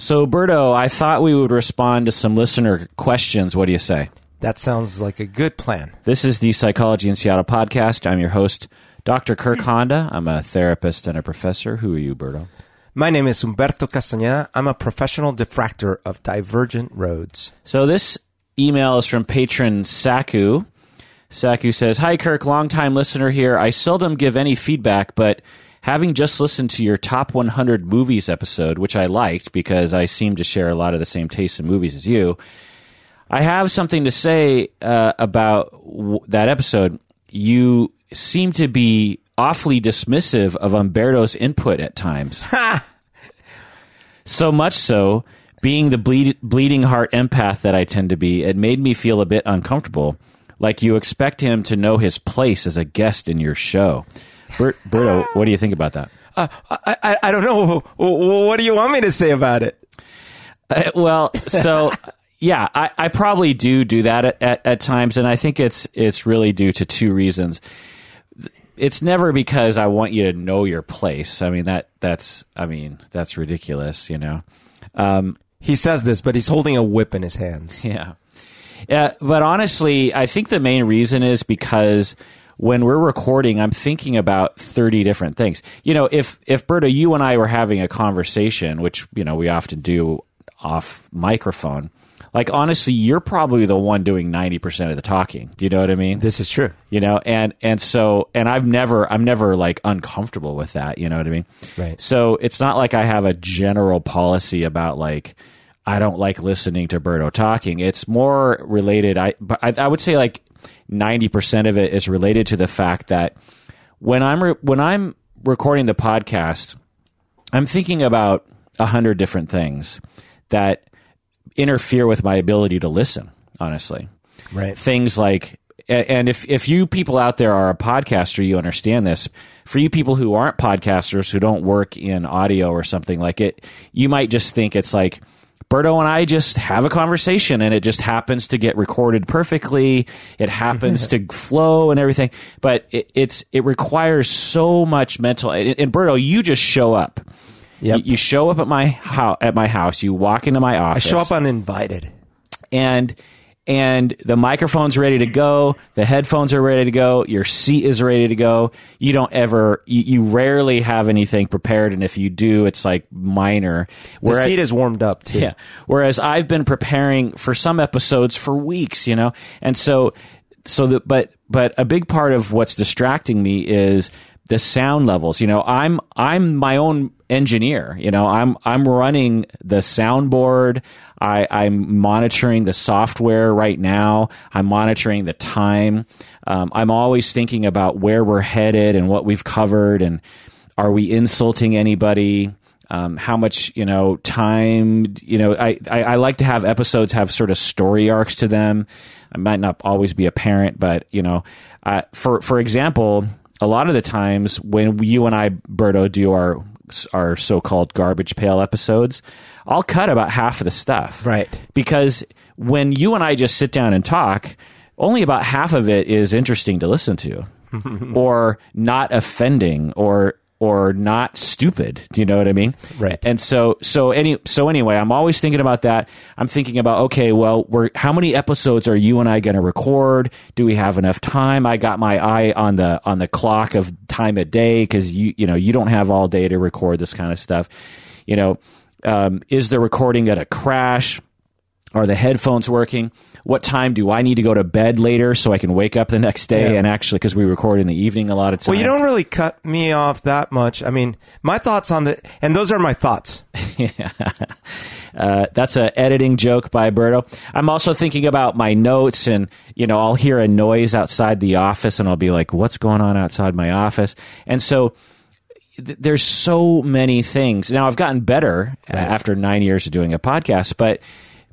So, Berto, I thought we would respond to some listener questions. What do you say? That sounds like a good plan. This is the Psychology in Seattle podcast. I'm your host, Dr. Kirk Honda. I'm a therapist and a professor. Who are you, Berto? My name is Humberto Castañeda. I'm a professional diffractor of divergent roads. So, this email is from patron Saku. Saku says, Hi, Kirk, longtime listener here. I seldom give any feedback, but having just listened to your top 100 movies episode, which I liked because I seem to share a lot of the same tastes in movies as you, I have something to say uh, about w- that episode. You seem to be awfully dismissive of Umberto's input at times. so much so, being the bleed- bleeding heart empath that I tend to be, it made me feel a bit uncomfortable. Like you expect him to know his place as a guest in your show. Bert, Berto, what do you think about that? Uh, I, I, I don't know. What do you want me to say about it? Uh, well, so yeah, I, I probably do do that at, at, at times, and I think it's it's really due to two reasons. It's never because I want you to know your place. I mean that that's I mean that's ridiculous, you know. Um, He says this, but he's holding a whip in his hands. yeah. Yeah, but honestly, I think the main reason is because when we're recording, I'm thinking about 30 different things. You know, if if Berto, you and I were having a conversation, which, you know, we often do off microphone, like honestly, you're probably the one doing 90% of the talking. Do you know what I mean? This is true. you know and and so and i've never i'm never like uncomfortable with that you know what i mean Right. so it's not like i have a general policy about like i don't like listening to berto talking it's more related i but i, I would say like 90% of it is related to the fact that when i'm re- when i'm recording the podcast i'm thinking about a hundred different things that interfere with my ability to listen honestly Right. things like and if if you people out there are a podcaster you understand this for you people who aren't podcasters who don't work in audio or something like it you might just think it's like Berto and I just have a conversation and it just happens to get recorded perfectly. It happens to flow and everything, but it, it's it requires so much mental. And, and Berto, you just show up. Yep. You, you show up at my house. At my house, you walk into my office. I show up uninvited. and and the microphone's ready to go the headphones are ready to go your seat is ready to go. You don't ever you, you rarely have anything prepared and if you do it's like minor. The seat is warmed up too. yeah. Whereas i've been preparing for some episodes for weeks you know? And so so that but but a big part of what's distracting me is the sound levels. You know i'm i'm my own engineer you know i'm i'm running the soundboard. I i'm monitoring the software right now. I'm monitoring the time. Um, i'm always thinking about where we're headed and what we've covered and are we insulting anybody? Um, how much you know time you know I, I i like to have episodes have sort of story arcs to them. I might not always be a parent but you know uh, for for example a lot of the times when you and i berto do our our so-called garbage pail episodes i'll cut about half of the stuff Right. because when you and i just sit down and talk only about half of it is interesting to listen to or not offending or or not stupid. Do you know what i mean? Right. and so so any so anyway i'm always thinking about that. I'm thinking about okay well we're how many episodes are you and i going to record? Do we have enough time? I got my eye on the on the clock of time of day because you you know you don't have all day to record this kind of stuff. You know um, is the recording going to crash are the headphones working? What time do I need to go to bed later so I can wake up the next day? Yeah. And actually, because we record in the evening a lot of times. Well, you don't really cut me off that much. I mean, my thoughts on the, and those are my thoughts. Uh, that's a editing joke by Berto. I'm also thinking about my notes, and you know, I'll hear a noise outside the office, and I'll be like, "What's going on outside my office?" And so. th- There's so many things. Now I've gotten better uh, after nine years of doing a podcast, but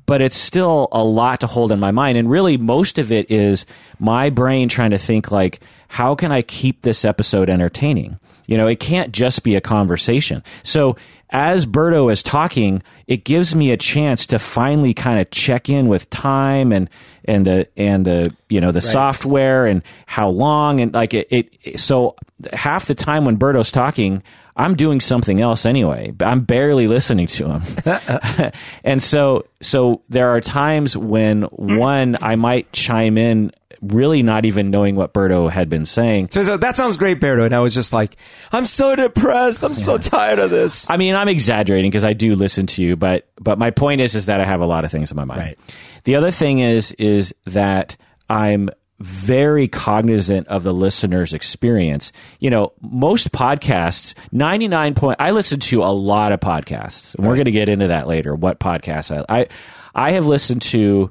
but it's still a lot to hold in my mind. And really, most of it is my brain trying to think like, how can I keep this episode entertaining? You know, it can't just be a conversation. So as Berto is talking, it gives me a chance to finally kind of check in with time and and the and the you know the software and how long and like it, it. So half the time when Berto's talking, I'm doing something else anyway. I'm barely listening to him, and so so there are times when one I might chime in really not even knowing what Berto had been saying. So, so that sounds great, Berto. And I was just like, I'm so depressed. I'm so tired of this. I mean, I'm exaggerating because I do listen to you, but but my point is is that I have a lot of things in my mind. Right. The other thing is is that I'm very cognizant of the listener's experience. You know, most podcasts, 99 point, I listen to a lot of podcasts. And we're going to get into that later, what podcasts I, I, I have listened to,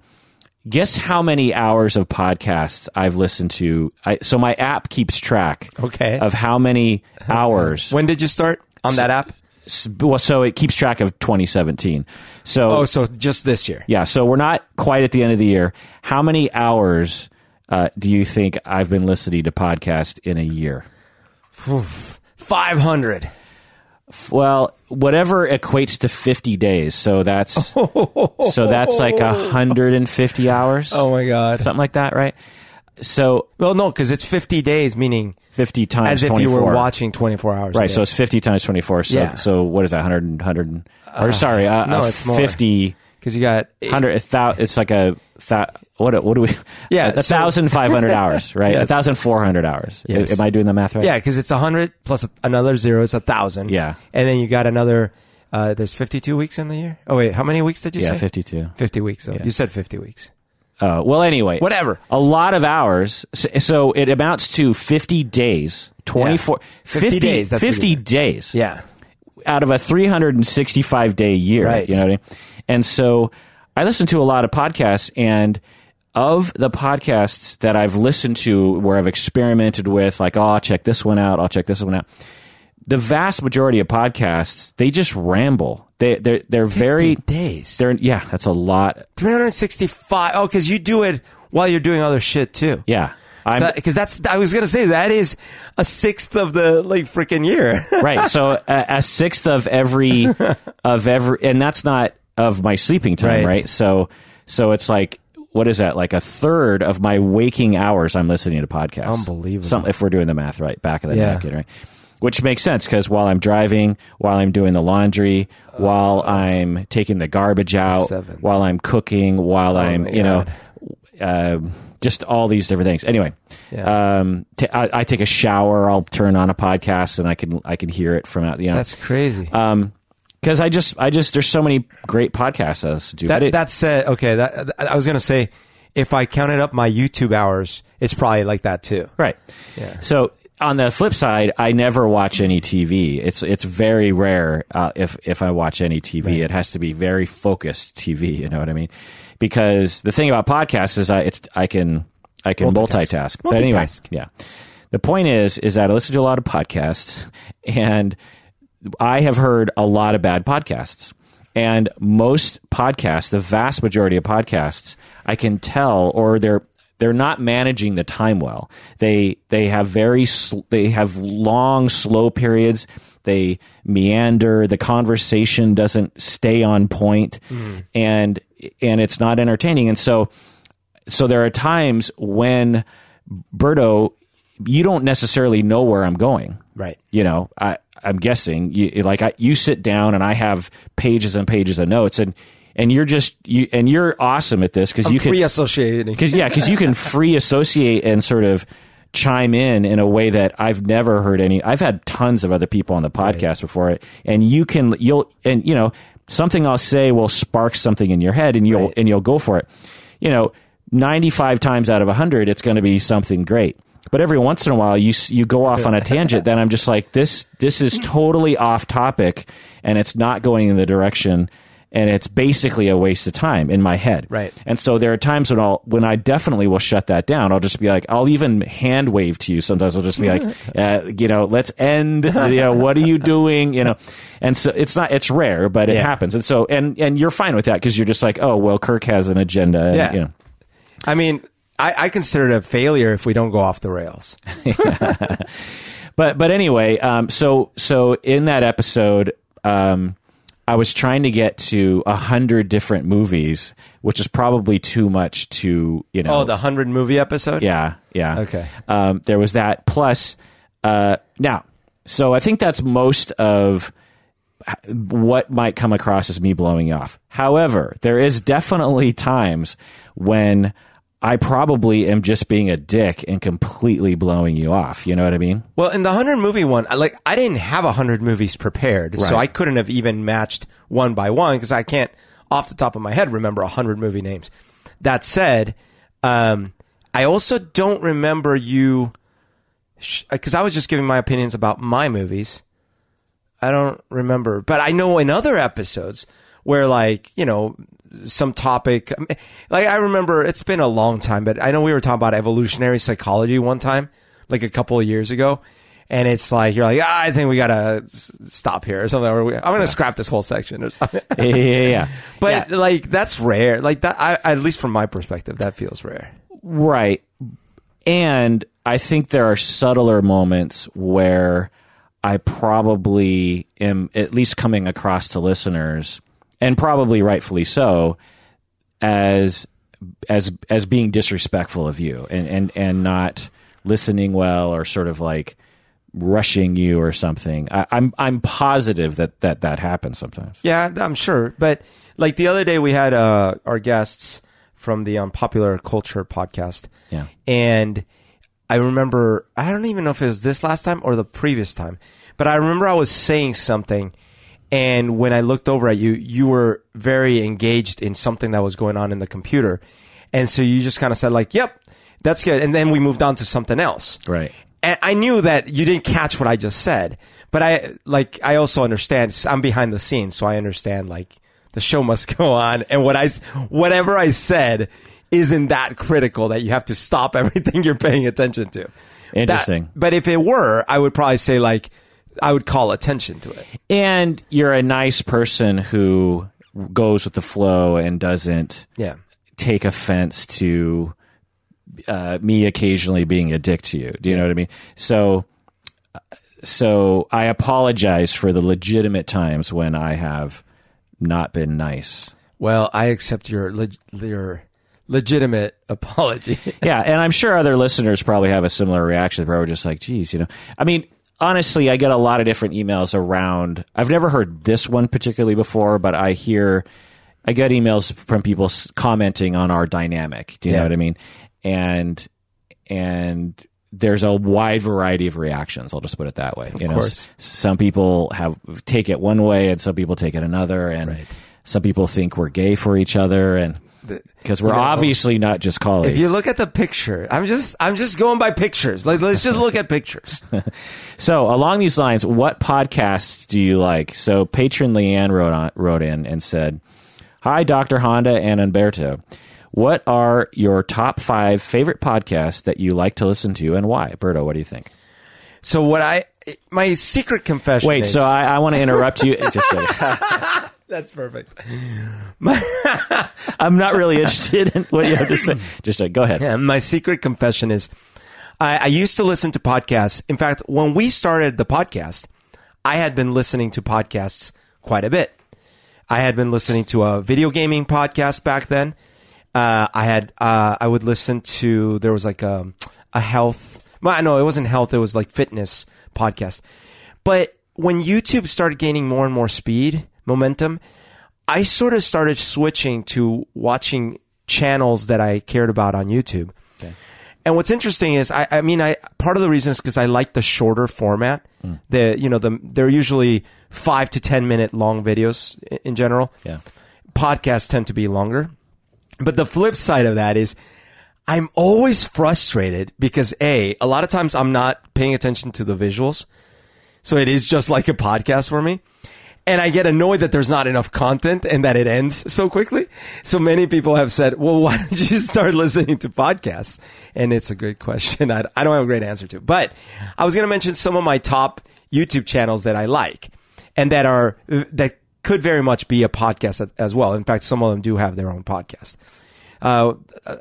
guess how many hours of podcasts I've listened to. I, so my app keeps track Okay. of how many hours. When did you start on that app? Well, so it keeps track of 2017. So Oh, so just this year. yeah, so we're not quite at the end of the year. How many hours uh, do you think I've been listening to podcast in a year? 500. Well, whatever equates to 50 days. So that's so that's like 150 hours. Oh my God. Something like that, right? So Well, no, because it's 50 days, meaning 50 times as if 24. you were watching 24 hours. Right, so it's 50 times 24. So Yeah. so what is that? 100 100 or sorry, uh, no, uh, it's more. 50 because you got hundred a thou, it's like a what what do we Yeah, a thousand five hundred hours right Yes. a thousand four hundred hours Yes. am I doing the math right Yeah, because it's a hundred plus another zero. It's a thousand. Yeah. and then you got another. Uh, there's 52 weeks in the year. Oh wait, how many weeks did you say? yeah say? fifty two 50 weeks. So you said 50 weeks. uh, well anyway Whatever. a lot of hours so, so it amounts to fifty days twenty four Yeah. 50 days, that's 50 days Yeah. out of a 365 day year. Right. You know what I mean? And so I listen to a lot of podcasts and of the podcasts that I've listened to where I've experimented with, like, oh, I'll check this one out, I'll check this one out. The vast majority of podcasts, they just ramble. They they're they're very 50 days. they're yeah, that's a lot. 365. Oh, because you do it while you're doing other shit too. Yeah. Because that's I was gonna say that is a sixth of the like freaking year. right. So a, a sixth of every of every, and that's not of my sleeping time, Right. right? So so it's like what is that? Like a third of my waking hours, I'm listening to podcasts. Unbelievable. Some, if we're doing the math right, back of the Yeah. napkin, right? Which makes sense because while I'm driving, while I'm doing the laundry, while I'm taking the garbage out, Seven. while I'm cooking, while I'm my you know. Um, just all these different things. Anyway, Yeah. um, t- I, I take a shower. I'll turn on a podcast and I can I can hear it from out. You know, That's crazy. um, because I just I just there's so many great podcasts I listen to. that it, that said, okay. That I was gonna say, if I counted up my YouTube hours, it's probably like that too. right. Yeah. So on the flip side, I never watch any TV. It's it's very rare uh, if if I watch any TV. It has to be very focused TV. You know what I mean? Because the thing about podcasts is I it's I can I can Multitask. multitask. But anyway, yeah. The point is is that I listen to a lot of podcasts and I have heard a lot of bad podcasts. And most podcasts, the vast majority of podcasts, I can tell, or they're they're not managing the time well. They they have very sl- they have long slow periods. They meander. The conversation doesn't stay on point, hmm. and and it's not entertaining. And so so there are times when Berto, you don't necessarily know where I'm going Right. you know i i'm guessing you like I, you sit down and i have pages and pages of notes and and you're just you and you're awesome at this because you can Free associating. because yeah because you can free associate and sort of chime in in a way that i've never heard any i've had tons of other people on the podcast before it and you can you'll and you know something i'll say will spark something in your head and you'll Right. and you'll go for it you know 95 times out of 100 it's going to be something great but every once in a while you you go off on a tangent then i'm just like this this is totally off topic and it's not going in the direction and it's basically a waste of time in my head Right. and so there are times when I'll when I definitely will shut that down. I'll just be like, I'll even hand wave to you. Sometimes I'll just be like, uh, you know, let's end. You know, what are you doing? You know, and so it's not it's rare, but it Yeah. happens. And so and and you're fine with that because you're just like, oh well, Kirk has an agenda. And, Yeah. You know. I mean, I, I consider it a failure if we don't go off the rails. But but anyway, um, so so in that episode, um, I was trying to get to a hundred different movies, which is probably too much to you know. Oh, the hundred movie episode. yeah, yeah. Okay. Um, there was that. Plus, uh, now, so I think that's most of what might come across as me blowing off. However, there is definitely times when I probably am just being a dick and completely blowing you off. You know what I mean? Well, in the hundred movie one, like I didn't have a hundred movies prepared, so I couldn't have even matched one by one because I can't, off the top of my head, remember a hundred movie names. That said, um, I also don't remember you because I was just giving my opinions about my movies. I don't remember, but I know in other episodes where like, you know, some topic, like I remember it's been a long time, but I know we were talking about evolutionary psychology one time, like a couple of years ago. And it's like, you're like, ah, I think we gotta stop here or something. Or I'm gonna scrap this whole section or something. Yeah, yeah, yeah. but Yeah. like, that's rare. Like that, I, at least from my perspective, that feels rare. Right. And I think there are subtler moments where I probably am at least coming across to listeners, and probably rightfully so, as as as being disrespectful of you and, and, and not listening well or sort of like rushing you or something. I, I'm I'm positive that, that that happens sometimes. Yeah, I'm sure. But like the other day, we had uh, our guests from the Unpopular Culture podcast. Yeah. And I remember, I don't even know if it was this last time or the previous time, but I remember I was saying something. And when I looked over at you, you were very engaged in something that was going on in the computer. And so you just kind of said, like, yep, that's good. And then we moved on to something else. Right. And I knew that you didn't catch what I just said, but I like I also understand. I'm behind the scenes, so I understand like the show must go on, and what I whatever I said isn't that critical that you have to stop everything you're paying attention to. That- Interesting. but if it were, I would probably say like I would call attention to it. And you're a nice person who goes with the flow and doesn't Yeah. take offense to uh, me occasionally being a dick to you. Do you know what I mean? So, so I apologize for the legitimate times when I have not been nice. Well, I accept your leg- your legitimate apology. yeah, and I'm sure other listeners probably have a similar reaction. Where we're just like, geez, you know. I mean, honestly, I get a lot of different emails around. I've never heard this one particularly before, but I hear, I get emails from people commenting on our dynamic. Do you Yeah. know what I mean? And and there's a wide variety of reactions. I'll just put it that way. you know, course. some people have take it one way, and some people take it another, and Right. some people think we're gay for each other, and because we're you know, oh. obviously not just colleagues. if you look at the picture, I'm just I'm just going by pictures. Like let's just look at pictures. So along these lines, what podcasts do you like? So patron Leanne wrote on, wrote in and said, "Hi, Doctor Honda and Umberto. What are your top five favorite podcasts that you like to listen to, and why?" Berto, what do you think? So what I my secret confession. Wait, is, so I, I want to interrupt you. Just. that's perfect. I'm not really interested in what you have to say. Just uh, go ahead. Yeah, my secret confession is I, I used to listen to podcasts. In fact, when we started the podcast, I had been listening to podcasts quite a bit. I had been listening to a video gaming podcast back then. Uh, I had uh, I would listen to there was like a a health. Well, no, it wasn't health. It was like fitness podcast. But when YouTube started gaining more and more speed, momentum, I sort of started switching to watching channels that I cared about on YouTube. And what's interesting is, I, I mean, I part of the reason is because I like the shorter format. Hmm. The you know the they're usually five to ten minute long videos i- in general. Yeah. Podcasts tend to be longer, but the flip side of that is, I'm always frustrated because a a lot of times I'm not paying attention to the visuals, so it is just like a podcast for me. And I get annoyed that there's not enough content and that it ends so quickly. So many people have said, well, why don't you start listening to podcasts? And it's a great question. I, I don't have a great answer to, but I was going to mention some of my top YouTube channels that I like and that are, that could very much be a podcast as well. In fact, some of them do have their own podcast. Uh,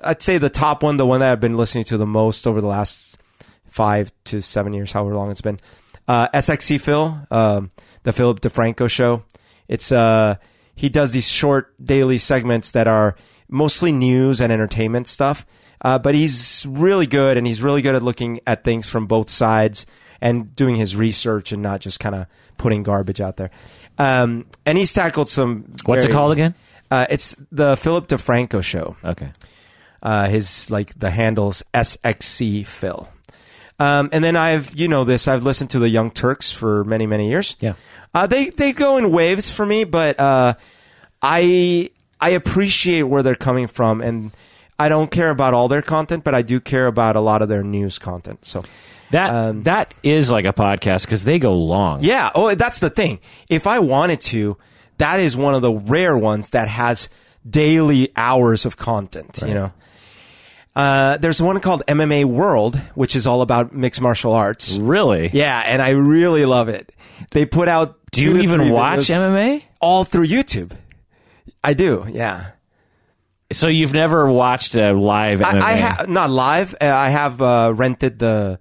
I'd say the top one, the one that I've been listening to the most over the last five to seven years, however long it's been. Uh, SXE Phil, um, the Philip DeFranco show. It's uh he does these short daily segments that are mostly news and entertainment stuff. Uh, but he's really good, and he's really good at looking at things from both sides and doing his research and not just kind of putting garbage out there. Um, and he's tackled some. What's it called again? Uh, it's the Philip DeFranco show. Okay. Uh, his like the handles SXE Phil. Um, and then I've you know this I've listened to the Young Turks for many many years. Yeah. Uh, they they go in waves for me, but uh, I I appreciate where they're coming from, and I don't care about all their content, but I do care about a lot of their news content. So That that is like a podcast because they go long. yeah, oh that's the thing. If I wanted to, that is one of the rare ones that has daily hours of content. You know. Uh, there's one called MMA World, which is all about mixed martial arts. Really? Yeah, and I really love it. They put out. Do you even watch MMA? All through YouTube. I do. Yeah. So you've never watched a live MMA? I, I have not live. uh, I have uh, rented the.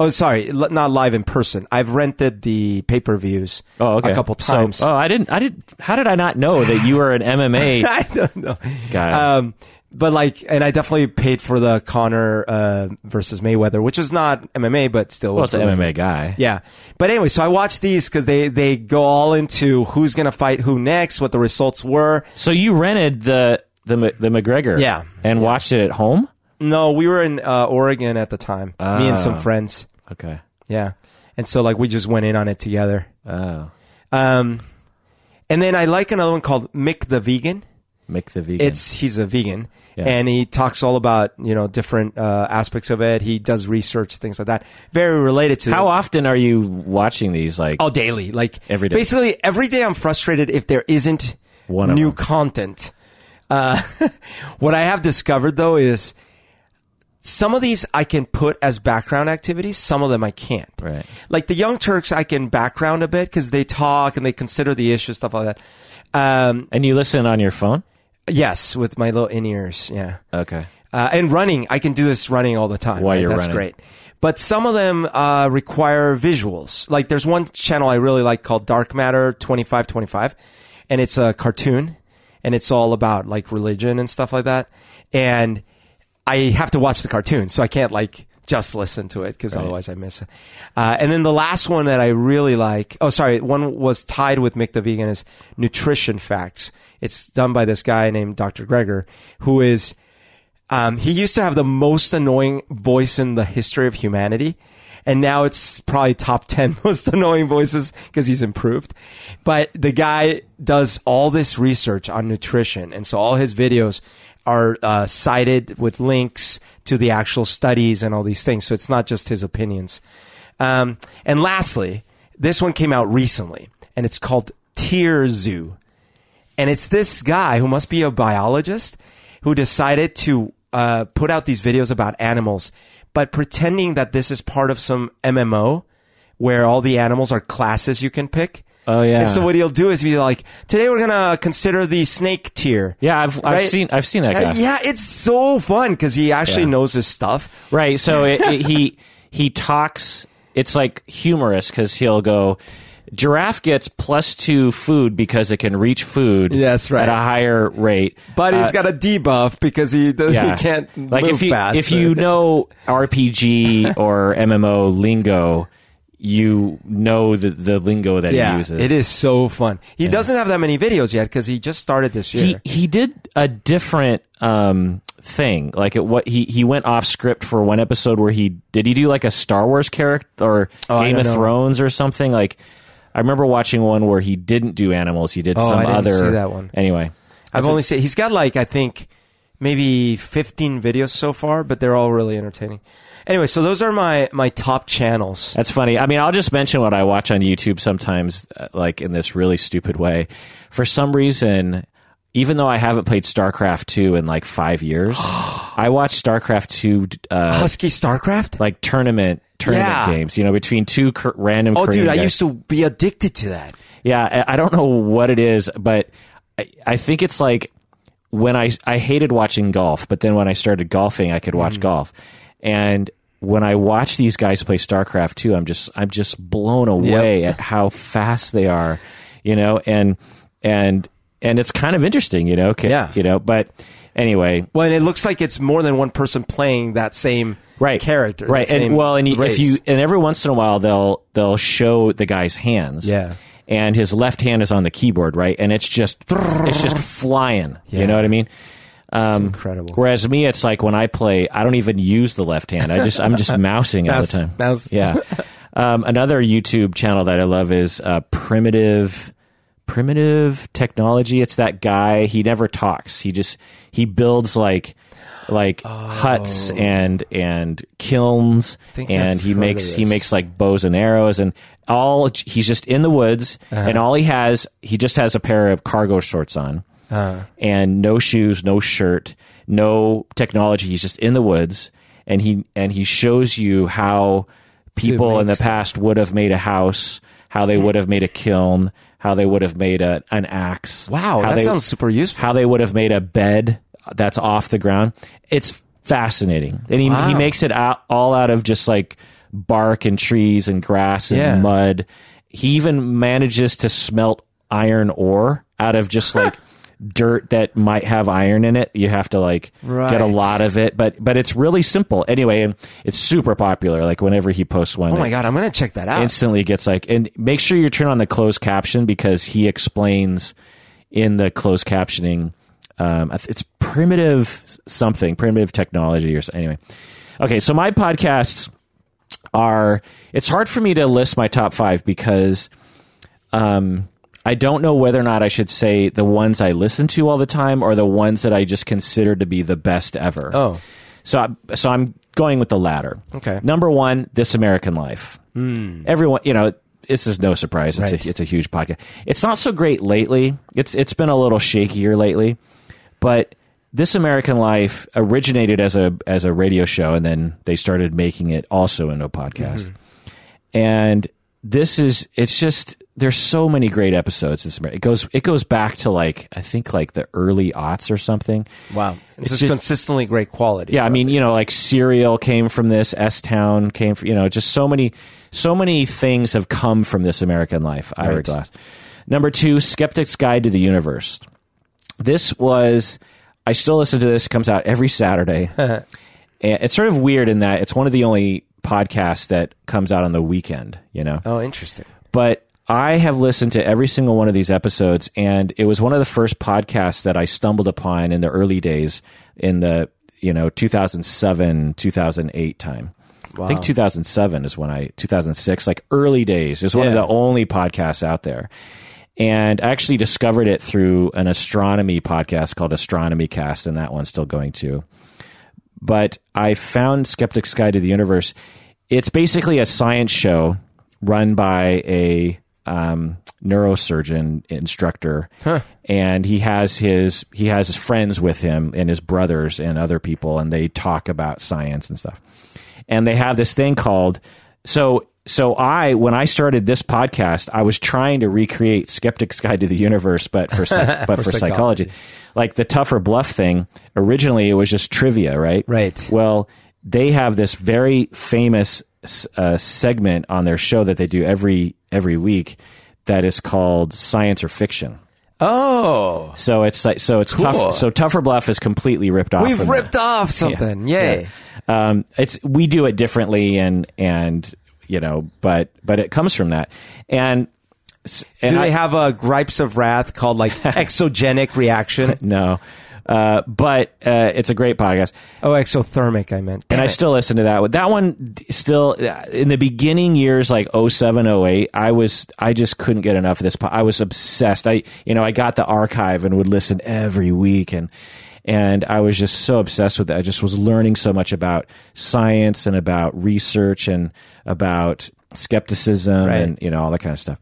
Oh, sorry, not live in person. I've rented the pay per views. oh, okay. a couple So- times. oh, I didn't. I did. How did I not know that you were an MMA I don't know. guy? Um, but like, and I definitely paid for the Conor uh, versus Mayweather, which is not MMA, but still. well, was it's an MMA guy. Yeah. But anyway, so I watched these because they, they go all into who's going to fight who next, what the results were. So you rented the the the McGregor, Yeah. and watched it at home. No, we were in uh, Oregon at the time, me and some Ah. friends. Okay. Yeah. And so like we just went in on it together. Oh, Um, and then I like another one called Mick the Vegan. Mick the vegan. It's he's a vegan, Yeah. and he talks all about you know different uh, aspects of it. He does research things like that, very related to How often are you watching these? Like, Oh, daily, like Every day. Basically, every day I'm frustrated if there isn't One new them. content. Uh, what I have discovered though is some of these I can put as background activities. Some of them I can't. Right. Like the Young Turks, I can background a bit because they talk and they consider the issue, stuff like that. Um, and you listen on your phone? yes, with my little in ears. Yeah. Okay. Uh, and running, I can do this running all the time. While right? you're That's running. great. But some of them uh, require visuals. Like there's one channel I really like called Dark Matter 2525, and it's a cartoon, and it's all about like religion and stuff like that. And I have to watch the cartoon, so I can't like just listen to it because otherwise I miss it. Uh, and then the last one that I really like, oh sorry, one was tied with Mick the Vegan is Nutrition Facts. It's done by this guy named Dr. Greger, who is um, he used to have the most annoying voice in the history of humanity. And now it's probably top 10 most annoying voices because he's improved. But the guy does all this research on nutrition. And so all his videos are uh, cited with links to the actual studies and all these things. So it's not just his opinions. Um, and lastly, this one came out recently and it's called TierZoo and it's this guy who must be a biologist who decided to uh, put out these videos about animals, but pretending that this is part of some MMO where all the animals are classes you can pick. Oh, yeah. And so what he'll do is be like, today we're gonna consider the snake tier. Yeah, I've I've Right? seen I've seen that guy. Uh, yeah, it's so fun because he actually Yeah. knows his stuff. Right. So it, it, he he talks. It's like humorous because he'll go. Giraffe gets plus two food because it can reach food. That's right. At a higher rate, But he's got a debuff because he yeah. he can't like move if you fast. if you know RPG or MMO lingo, you know the the lingo that he uses. it is so fun. He doesn't have that many videos yet because he just started this year. he he did a different um thing like it what he he went off script for one episode where he did he do like a Star Wars character or Oh, Game of know. Thrones or something like I remember watching one where he didn't do animals he did Oh, some I didn't other see that one. anyway I've only seen he's got like I think maybe 15 videos so far, but they're all really entertaining. Anyway, so those are my my top channels. That's funny. I mean, I'll just mention what I watch on YouTube sometimes, uh, like in this really stupid way. For some reason, even though I haven't played StarCraft 2 in like five years, I watch StarCraft 2 uh, Husky Starcraft? like tournament tournament Yeah. games. You know, between two cur- random. Oh, dude, I used to be addicted to that. Yeah, I I don't know what it is, but I, I think it's like when I I hated watching golf, but then when I started golfing, I could Mm. watch golf. And when I watch these guys play StarCraft 2, I'm just I'm just blown away at how fast they are, you know, and and and it's kind of interesting, you know, Yeah. you know, but anyway, Well, and it looks like it's more than one person playing that same right. character, right. and well and race. if you and every once in a while they'll they'll show the guy's hands. Yeah. and his left hand is on the keyboard right? And it's just it's just flying. You know what i mean um, incredible. whereas me it's like when i play i don't even use the left hand i just i'm just mousing all the time mouse. yeah um, another youtube channel that i love is uh, primitive primitive technology it's that guy he never talks he just he builds like like huts and and kilns Oh. and I've he makes he makes like bows and arrows and all he's just in the woods Uh-huh. and all he has he just has a pair of cargo shorts on Uh-huh. and no shoes no shirt no technology he's just in the woods and he and he shows you how people in the past would have made a house how they would have made a kiln how they would have made a, an axe Wow, that they- sounds super useful. how they would have made a bed that's off the ground. It's fascinating, and he Wow. he makes it out, all out of just like bark and trees and grass and Yeah. mud. He even manages to smelt iron ore out of just like dirt that might have iron in it. You have to like get a lot of it, but but it's really simple anyway, and it's super popular. Like whenever he posts one, oh my god, I'm gonna check that out. instantly gets like, and make sure you turn on the closed caption because he explains in the closed captioning. Um, it's primitive something, primitive technology or so, anyway. Okay, so my podcasts are. It's hard for me to list my top five because um, I don't know whether or not I should say the ones I listen to all the time or the ones that I just consider to be the best ever. Oh. so I, so I'm going with the latter. Okay. Number one, This American Life. Hmm. Everyone, you know, this is no surprise. It's Right. a it's a huge podcast. It's not so great lately. It's it's been a little shakier lately, but This American Life originated as a as a radio show, and then they started making it also into a podcast. Mm-hmm. And this is it's just there's so many great episodes. It goes it goes back to like I think like the early aughts or something. wow, It's this is just- consistently great quality. Yeah, I mean, you know, like Serial came from this, S Town came from, you know, just so many, so many things have come from this American Life, Ira Right. Glass. Number two, Skeptic's Guide to the Universe. This was, I still listen to this, it comes out every Saturday. and it's sort of weird in that it's one of the only podcasts that comes out on the weekend, you know? oh, interesting. but I have listened to every single one of these episodes, and it was one of the first podcasts that I stumbled upon in the early days in the you know 2007 2008 time. I think 2007 is when I 2006 like early days. Was one of the only podcasts out there. And I actually discovered it through an astronomy podcast called Astronomy Cast, and that one's still going too but I found Skeptic's Guide to the Universe. It's basically a science show run by a um, neurosurgeon instructor, and he has his he has his friends with him and his brothers and other people, and they talk about science and stuff. And they have this thing called so. So I, when I started this podcast, I was trying to recreate Skeptic's Guide to the Universe, but for but for, For psychology. psychology. Like the tougher bluff thing, originally it was just trivia, right? Right. Well, they have this very famous uh, segment on their show that they do every every week that is called Science or Fiction. Oh, So it's like so it's Cool. tough. So tougher bluff is completely ripped off. we've ripped that. off something. Yay! Yeah. Um, it's we do it differently, and and you know, but but it comes from that. And, and Do I- they have a gripes of wrath called like exogenic reaction? no? Uh, but uh, it's a great podcast. Oh, exothermic. I meant. and I still listen to that one. That one still in the beginning years, like 07, 08, I was I just couldn't get enough of this. po- I was obsessed. I you know I got the archive and would listen every week, and and I was just so obsessed with it. I just was learning so much about science and about research and about skepticism Right. and you know all that kind of stuff.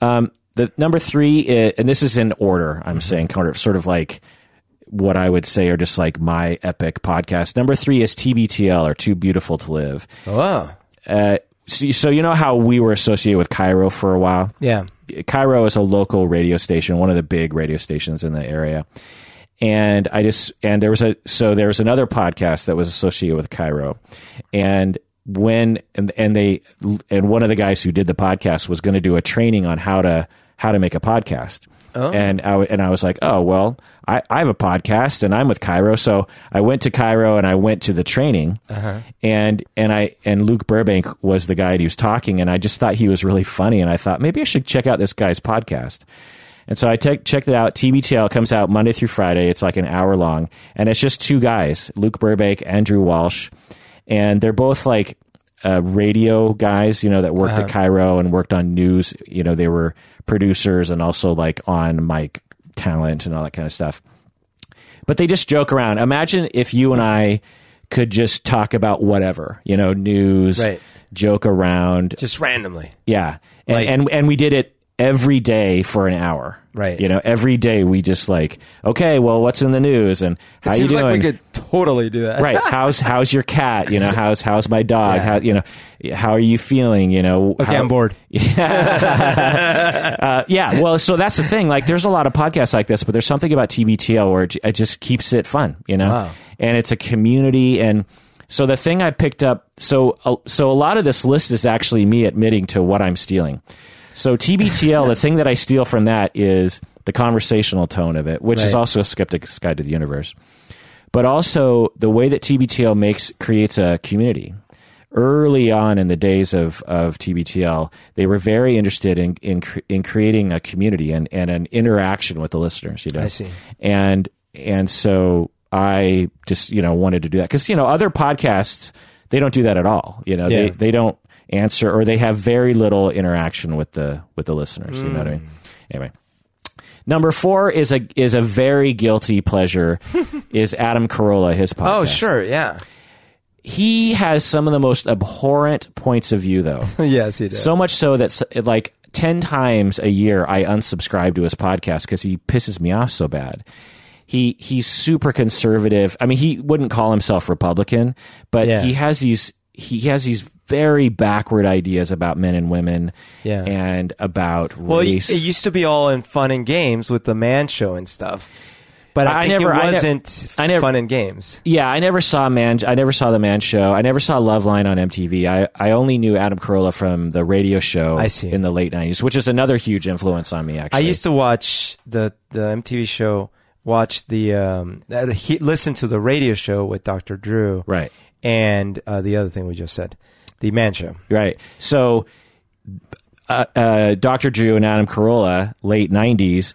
Um, the number three, is, and this is in order. I'm saying kind of sort of like what I would say are just like my epic podcast. Number three is TBTL or Too Beautiful to Live. oh, Uh, so, so you know how we were associated with KIRO for a while. yeah. KIRO is a local radio station, one of the big radio stations in the area. And I just and there was a so there was another podcast that was associated with KIRO, and when and and they and one of the guys who did the podcast was going to do a training on how to how to make a podcast. And I and I was like, oh well, I, I have a podcast and I'm with KIRO, so I went to KIRO and I went to the training, and and I and Luke Burbank was the guy who was talking, and I just thought he was really funny, and I thought maybe I should check out this guy's podcast. And so I te- checked it out. TBTL comes out Monday through Friday. It's like an hour long, and it's just two guys, Luke Burbank, Andrew Walsh, and they're both like uh, radio guys, you know, that worked at KIRO and worked on news. You know, they were producers and also like on mic talent and all that kind of stuff. But they just joke around. Imagine if you and I could just talk about whatever, you know, news, Right. joke around, Just randomly. yeah, and, Like- and and we did it every day for an hour. Right. You know, every day we just like, okay, well, what's in the news and how you doing? like we could totally do that. right. How's how's your cat? You know, how's how's my dog? Yeah. How you know, how are you feeling? You know, Okay, how- I'm bored. uh, yeah. Well, so that's the thing. Like, there's a lot of podcasts like this, but there's something about TBTL where it, it just keeps it fun, you know. Wow. And it's a community, and so the thing I picked up. So, uh, so a lot of this list is actually me admitting to what I'm stealing. So TBTL, the thing that I steal from that is the conversational tone of it, which is also a skeptic's guide to the universe, but also the way that TBTL makes creates a community early on in the days of, of TBTL, they were very interested in in, in creating a community and, and an interaction with the listeners. You know, I see. And and so I just you know wanted to do that because you know other podcasts they don't do that at all. You know, they they don't answer or they have very little interaction with the with the listeners. You know what I mean? Hmm. Anyway. Number four is a is a very guilty pleasure. is Adam Carolla his oh, podcast? Oh, sure. Yeah. he has some of the most abhorrent points of view though yes, he does. so much so that like 10 times a year i unsubscribe to his podcast because he pisses me off so bad he he's super conservative i mean he wouldn't call himself republican but Yeah. he has these he has these very backward ideas about men and women Yeah. and about well, it race it used to be all in fun and games with the man show and stuff. But I, I think never- I it wasn't I never- fun and games. Yeah, I never saw man. I never saw the Man Show. I never saw Loveline on MTV. I, I only knew Adam Carolla from the radio show. I see. in the late nineties, which is another huge influence on me. Actually, I used to watch the the MTV show, watch the um, uh, he, listen to the radio show with Dr. Drew, right, and uh, the other thing we just said, the man show. right. So, uh, uh, Dr. Drew and Adam Carolla, late nineties.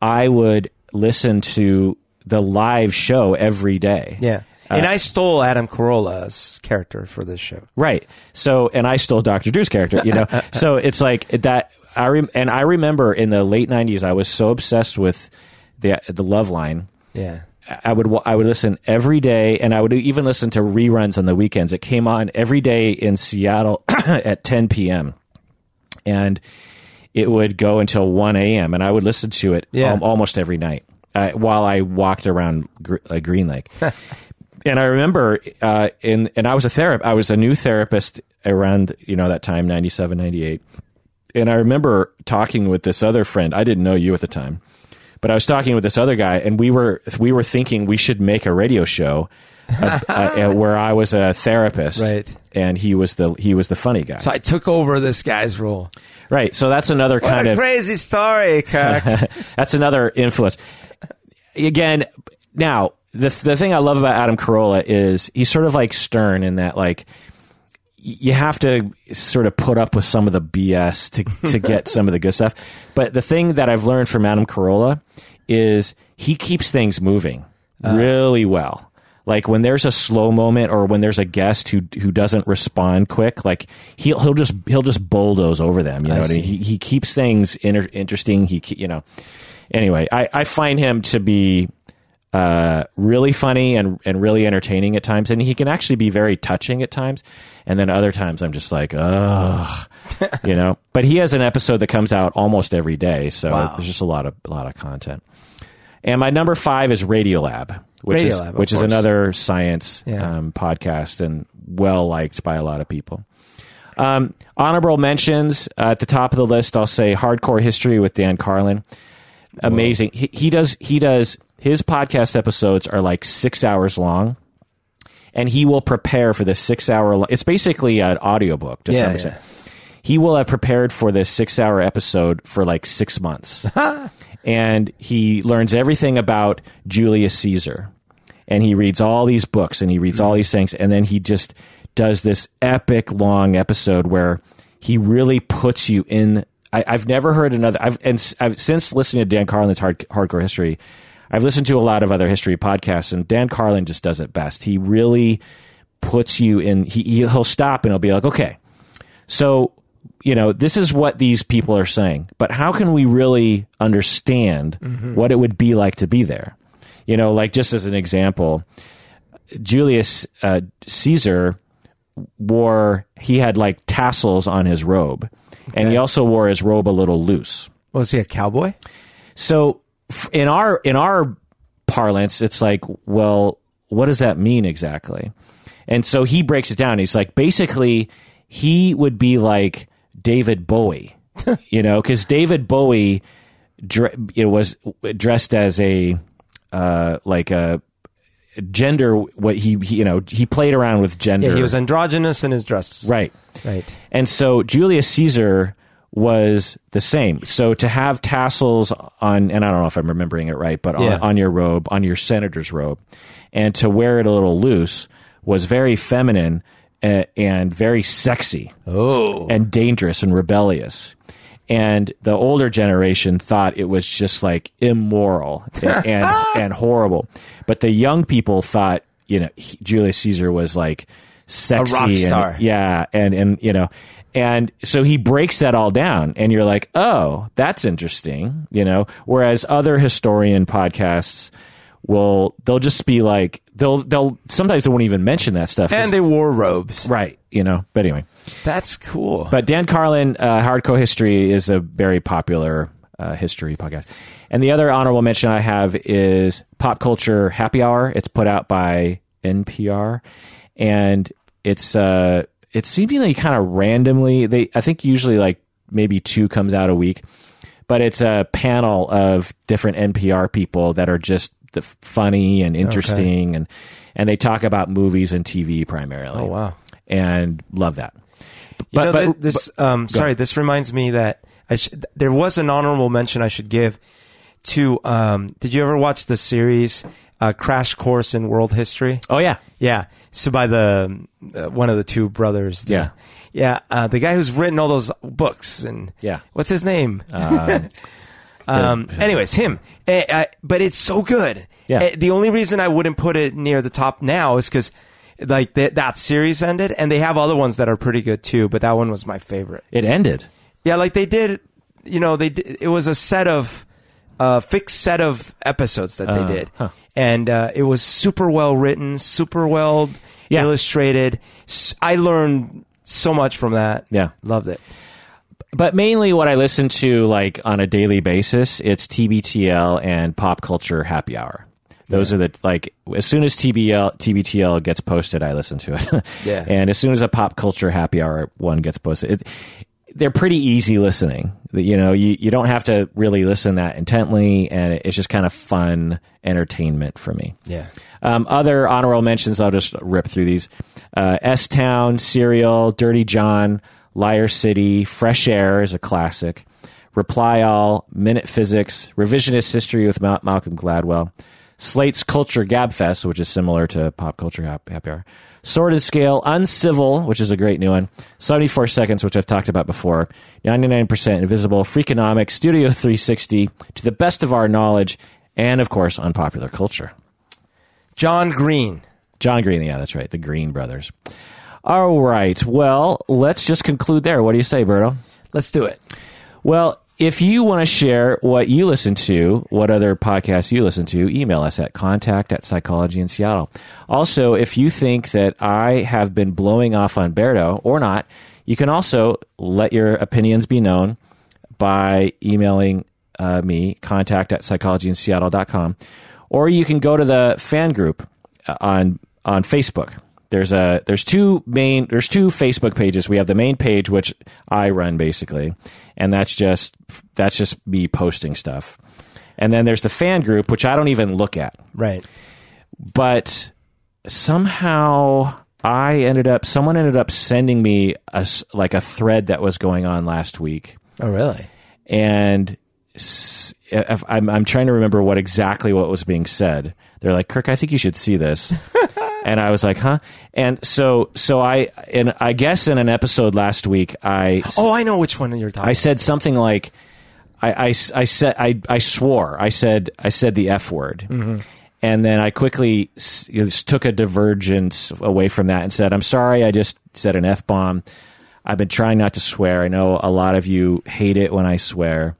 I would listen to the live show every day. Yeah, Uh, and I stole Adam Carolla's character for this show. Right. So, and I stole Dr. Drew's character, you know? so it's like that. I and I remember in the late '90s, I was so obsessed with the the Loveline. Yeah, I would I would listen every day, and I would even listen to reruns on the weekends. It came on every day in Seattle at 10 p.m. and it would go until 1 a.m. and I would listen to it Yeah. al- almost every night uh, while I walked around Gr- uh, Green Lake. and I remember, uh, in and I was a therapist. I was a new therapist around you know that time, 97, 98. And I remember talking with this other friend. I didn't know you at the time, but I was talking with this other guy, and we were we were thinking we should make a radio show uh, uh, where I was a therapist, Right. And he was the he was the funny guy, so I took over this guy's role. right? So that's another What kind a of crazy story, Kirk. that's another influence. Again, now the the thing I love about Adam Carolla is he's sort of like Stern in that like y- you have to sort of put up with some of the BS to to get some of the good stuff. But the thing that I've learned from Adam Carolla is he keeps things moving uh. really well. Like when there's a slow moment or when there's a guest who who doesn't respond quick, like he'll he'll just he'll just bulldoze over them. You know what I mean? He he keeps things inter- interesting. He you know. Anyway, I, I find him to be uh, really funny and and really entertaining at times, and he can actually be very touching at times. And then other times, I'm just like, ugh, you know. But he has an episode that comes out almost every day, so Wow. there's just a lot of a lot of content. And my number five is Radiolab, which Radiolab, of which is another science Yeah. um, podcast and well liked by a lot of people. Um, honorable mentions uh, at the top of the list. I'll say Hardcore History with Dan Carlin. Amazing. He, he does he does his podcast episodes are like six hours long, and he will prepare for this six hour. It's basically an audiobook to Yeah, some yeah. He will have prepared for this six hour episode for like six months, and he learns everything about Julius Caesar, and he reads all these books and he reads all these things, and then he just does this epic long episode where he really puts you in. I, I've never heard another. I've and I've since listening to Dan Carlin's hard, hardcore history. I've listened to a lot of other history podcasts, and Dan Carlin just does it best. He really puts you in. He he- he'll stop and he'll be like, okay, so you know this is what these people are saying, but how can we really understand what it would be like to be there? You know, like just as an example, Julius uh, Caesar wore he had like tassels on his robe, and he also wore his robe a little loose. Was he a cowboy? So in our in our parlance, it's like, well, what does that mean exactly? And so he breaks it down. He's like, basically, he would be like David Bowie, you know, because David Bowie, dre- you know, was dressed as a uh, like a gender. What he, he you know he played around with gender. Yeah, he was androgynous in his dress. right. Right. And so Julius Caesar was the same. So to have tassels on, and I don't know if I'm remembering it right, but on, Yeah. on your robe, on your senator's robe, and to wear it a little loose was very feminine uh, and very sexy Oh. and dangerous and rebellious. And the older generation thought it was just like immoral and and, and horrible. But the young people thought, you know, he- Julius Caesar was like sexy rock and- star. yeah, and and you know, and so he breaks that all down, and you're like, oh, that's interesting, you know. Whereas other historian podcasts will, they'll just be like, they'll they'll sometimes they won't even mention that stuff, And they wore robes. right, you know. But anyway, That's cool. but Dan Carlin, uh, Hardcore History is a very popular uh, history podcast. And the other honorable mention I have is Pop Culture Happy Hour. It's put out by NPR, and it's uh, it's seemingly kind of randomly. They I think usually like maybe two comes out a week, but it's a panel of different NPR people that are just the funny and interesting, and and they talk about movies and TV primarily. Oh, wow. And love that. You But, know, but thi- this, um, sorry, this reminds me that I sh- there was an honorable mention I should give to. Um, did you ever watch the series uh, Crash Course in World History? oh yeah, Yeah, so by the uh, one of the two brothers. the- Yeah. yeah, uh, the guy who's written all those books and Yeah. what's his name? Um, anyways, him. Eh, uh, but it's so good. Yeah. Eh, the only reason I wouldn't put it near the top now is because like that that series ended, and they have other ones that are pretty good too. But that one was my favorite. it ended. Yeah, like they did. You know, they did, it was a set of uh, fixed set of episodes that they Uh, did, huh. and uh, it was super well written, super well Yeah. illustrated. S- I learned so much from that. Yeah. loved it. But mainly what I listen to like on a daily basis, it's TBTL and pop culture happy hour. Those are the like as soon as TBL TBTL gets posted, I listen to it. Yeah. and as soon as a pop culture happy hour one gets posted, it, they're pretty easy listening. You know, you, you don't have to really listen that intently, and it's just kind of fun entertainment for me. Yeah. Um, other honorable mentions, I'll just rip through these. Uh, S Town, Serial, Dirty John, Liar City, Fresh Air is a classic. Reply All, Minute Physics, Revisionist History with Ma- Malcolm Gladwell, Slate's Culture Gabfest, which is similar to Pop Culture Hap- Happy Hour, Sword and Scale, Uncivil, which is a great new one, 74 Seconds, which I've talked about before, 99% Invisible, Freakonomics, Studio 360, To the Best of Our Knowledge, and of course, Unpopular Culture. John Green. John Green, yeah, that's right. The Green Brothers. All right. Well, let's just conclude there. What do you say, Berto? Let's do it. Well, if you want to share what you listen to, what other podcasts you listen to, email us at contact at psychology in Seattle. Also, if you think that I have been blowing off Humberto or not, you can also let your opinions be known by emailing uh, me, contact at psychologyinseattle.com, or you can go to the fan group uh, on on Facebook. There's a there's two main there's two Facebook pages. We have the main page which I run basically, and that's just that's just me posting stuff. And then there's the fan group which I don't even look at. Right. But somehow I ended up someone ended up sending me a like a thread that was going on last week, Oh, really? and I'm I'm trying to remember what exactly what was being said. They're like, Kirk, I think you should see this. and I was like, huh? And so so I and I guess in an episode last week I Oh, I know which one you're talking. I said something like, I, I, I said, I, I swore, I said, I said the F word. Mm-hmm. And then I quickly s- took a divergence away from that and said, I'm sorry, I just said an F bomb. I've been trying not to swear. I know a lot of you hate it when I swear.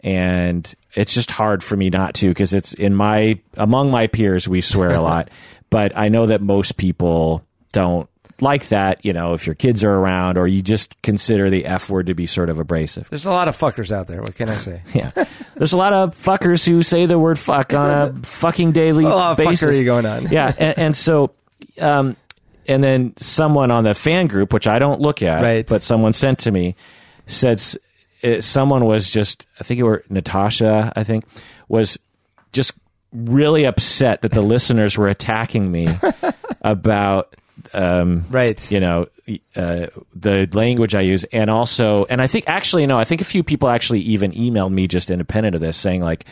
And it's just hard for me not to because it's in my, among my peers, we swear a lot. But I know that most people don't like that, you know, if your kids are around or you just consider the F word to be sort of abrasive. There's a lot of fuckers out there. What can I say? Yeah. There's a lot of fuckers who say the word fuck on a fucking daily A lot of basis. fuckery going on. Yeah. And, and so, um, and then someone on the fan group, which I don't look at, Right. but someone sent to me, said it, someone was just, I think it were Natasha, I think, was just really upset that the listeners were attacking me about um, Right. you know uh, the language I use, and also, and I think actually, no, I think a few people actually even emailed me just independent of this, saying like,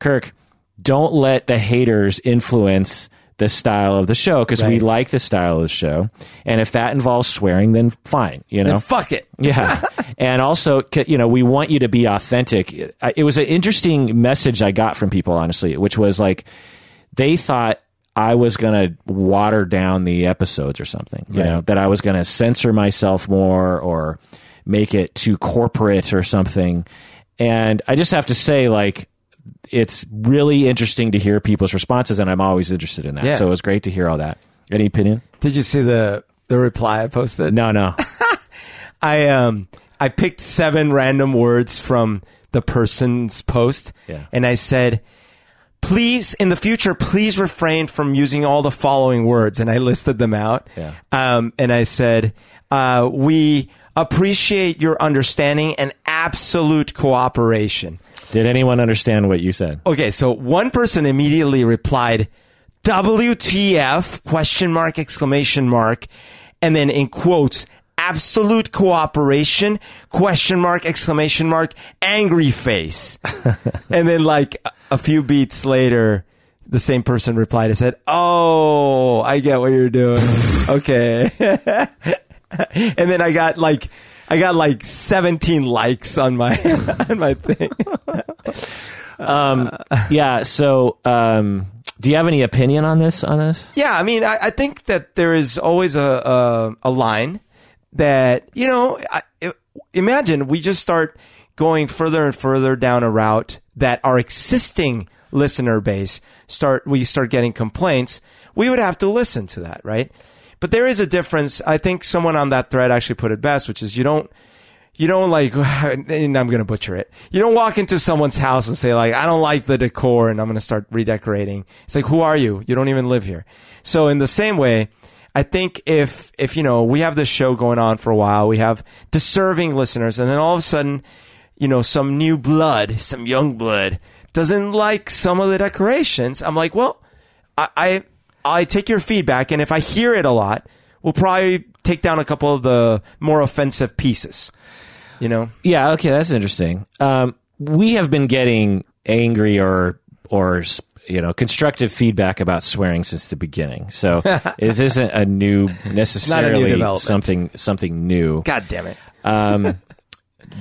Kirk, don't let the haters influence the style of the show because we like the style of the show, and if that involves swearing, then fine, you know. Then fuck it. Yeah. and also, you know, we want you to be authentic. It was an interesting message I got from people, honestly, which was like they thought I was going to water down the episodes or something, you know, that I was going to censor myself more or make it too corporate or something. And I just have to say, like, it's really interesting to hear people's responses, and I'm always interested in that. Yeah. So it was great to hear all that. Any opinion? Did you see the the reply I posted? No, no. I um I picked seven random words from the person's post, Yeah. and I said, "Please, in the future, please refrain from using all the following words." And I listed them out. Yeah. Um, and I said, uh, "We appreciate your understanding and absolute cooperation." Did anyone understand what you said? Okay, so one person immediately replied, WTF question mark exclamation mark and then in quotes absolute cooperation question mark exclamation mark angry face. and then like a- few beats later the same person replied and said, "Oh, I get what you're doing." okay. and then I got like I got like 17 likes on my on my thing. yeah. So, um, do you have any opinion on this? On this? Yeah, I mean, I, I think that there is always a a, a line that you know. I- imagine we just start going further and further down a route that our existing listener base start we start getting complaints. We would have to listen to that, right? But there is a difference. I think someone on that thread actually put it best, which is you don't you don't like and i'm going to butcher it. You don't walk into someone's house and say like i don't like the decor and i'm going to start redecorating. It's like who are you? You don't even live here. So in the same way i think if if you know we have this show going on for a while we have deserving listeners and then all of a sudden you know some new blood some young blood doesn't like some of the decorations i'm like well i i, I take your feedback and if i hear it a lot we'll probably take down a couple of the more offensive pieces you know Yeah. Okay, that's interesting. Um, we have been getting angry or or you know constructive feedback about swearing since the beginning, so it isn't a new necessarily development. something something new. God damn it. Um,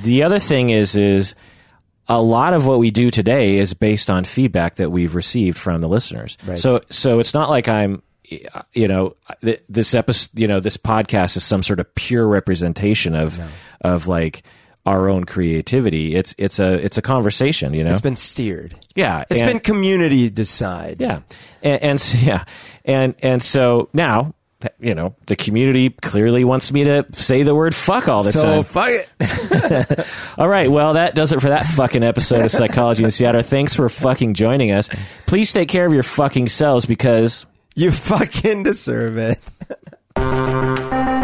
the other thing is is a lot of what we do today is based on feedback that we've received from the listeners. Right. So so it's not like I'm Uh, you know this episode you know this podcast is some sort of pure representation of of like our own creativity. It's it's a it's a conversation, you know. It's been steered. yeah, It's and- been community decide. yeah, and, and so- yeah, and and so now you know the community clearly wants me to say the word fuck all the So time. fuck it. All right, well, that does it for that fucking episode of Psychology in Seattle. Thanks for fucking joining us. Please take care of your fucking selves because you fucking deserve it.